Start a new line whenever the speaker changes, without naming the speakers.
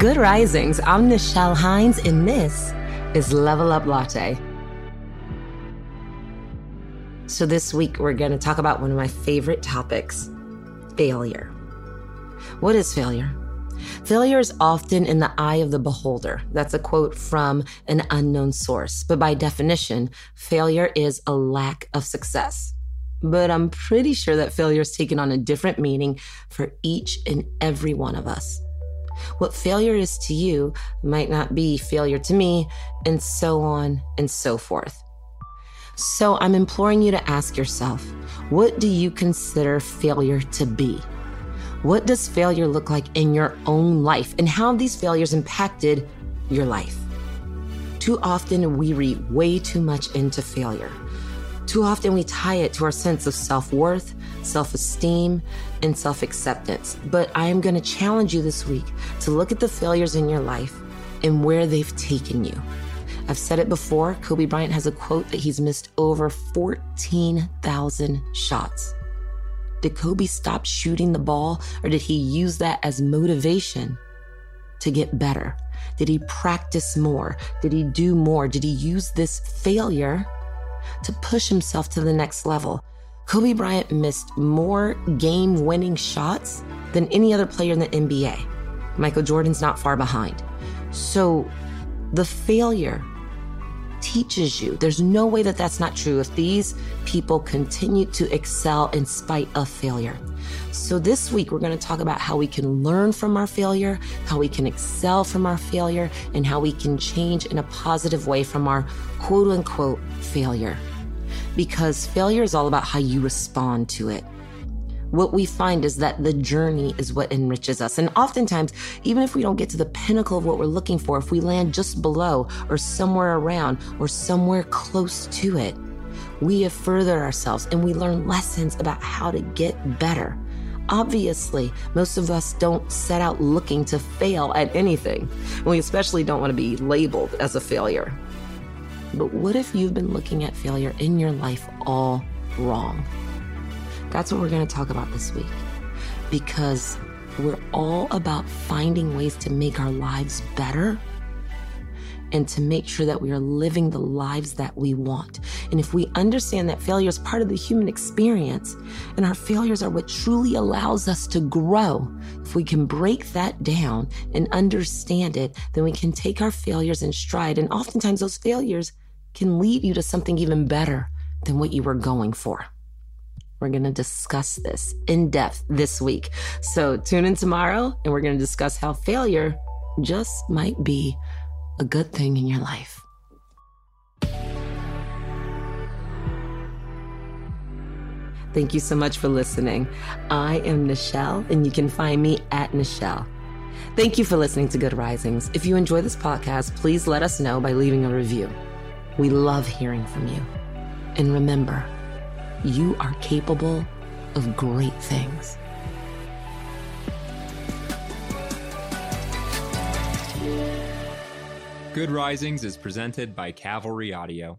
Good Risings. I'm Nichelle Hines, and this is Level Up Latte. So, this week we're going to talk about one of my favorite topics failure. What is failure? Failure is often in the eye of the beholder. That's a quote from an unknown source. But by definition, failure is a lack of success. But I'm pretty sure that failure is taken on a different meaning for each and every one of us. What failure is to you might not be failure to me, and so on and so forth. So I'm imploring you to ask yourself what do you consider failure to be? What does failure look like in your own life, and how have these failures impacted your life? Too often we read way too much into failure. Too often we tie it to our sense of self worth, self esteem, and self acceptance. But I am going to challenge you this week to look at the failures in your life and where they've taken you. I've said it before Kobe Bryant has a quote that he's missed over 14,000 shots. Did Kobe stop shooting the ball or did he use that as motivation to get better? Did he practice more? Did he do more? Did he use this failure to push himself to the next level. Kobe Bryant missed more game winning shots than any other player in the NBA. Michael Jordan's not far behind. So the failure teaches you. There's no way that that's not true if these people continue to excel in spite of failure. So, this week, we're going to talk about how we can learn from our failure, how we can excel from our failure, and how we can change in a positive way from our quote unquote failure. Because failure is all about how you respond to it what we find is that the journey is what enriches us. And oftentimes, even if we don't get to the pinnacle of what we're looking for, if we land just below or somewhere around or somewhere close to it, we have furthered ourselves and we learn lessons about how to get better. Obviously, most of us don't set out looking to fail at anything. We especially don't want to be labeled as a failure. But what if you've been looking at failure in your life all wrong? That's what we're going to talk about this week because we're all about finding ways to make our lives better and to make sure that we are living the lives that we want. And if we understand that failure is part of the human experience and our failures are what truly allows us to grow, if we can break that down and understand it, then we can take our failures in stride. And oftentimes those failures can lead you to something even better than what you were going for. We're going to discuss this in depth this week. So tune in tomorrow and we're going to discuss how failure just might be a good thing in your life. Thank you so much for listening. I am Nichelle, and you can find me at Nichelle. Thank you for listening to Good Risings. If you enjoy this podcast, please let us know by leaving a review. We love hearing from you. And remember, you are capable of great things.
Good Risings is presented by Cavalry Audio.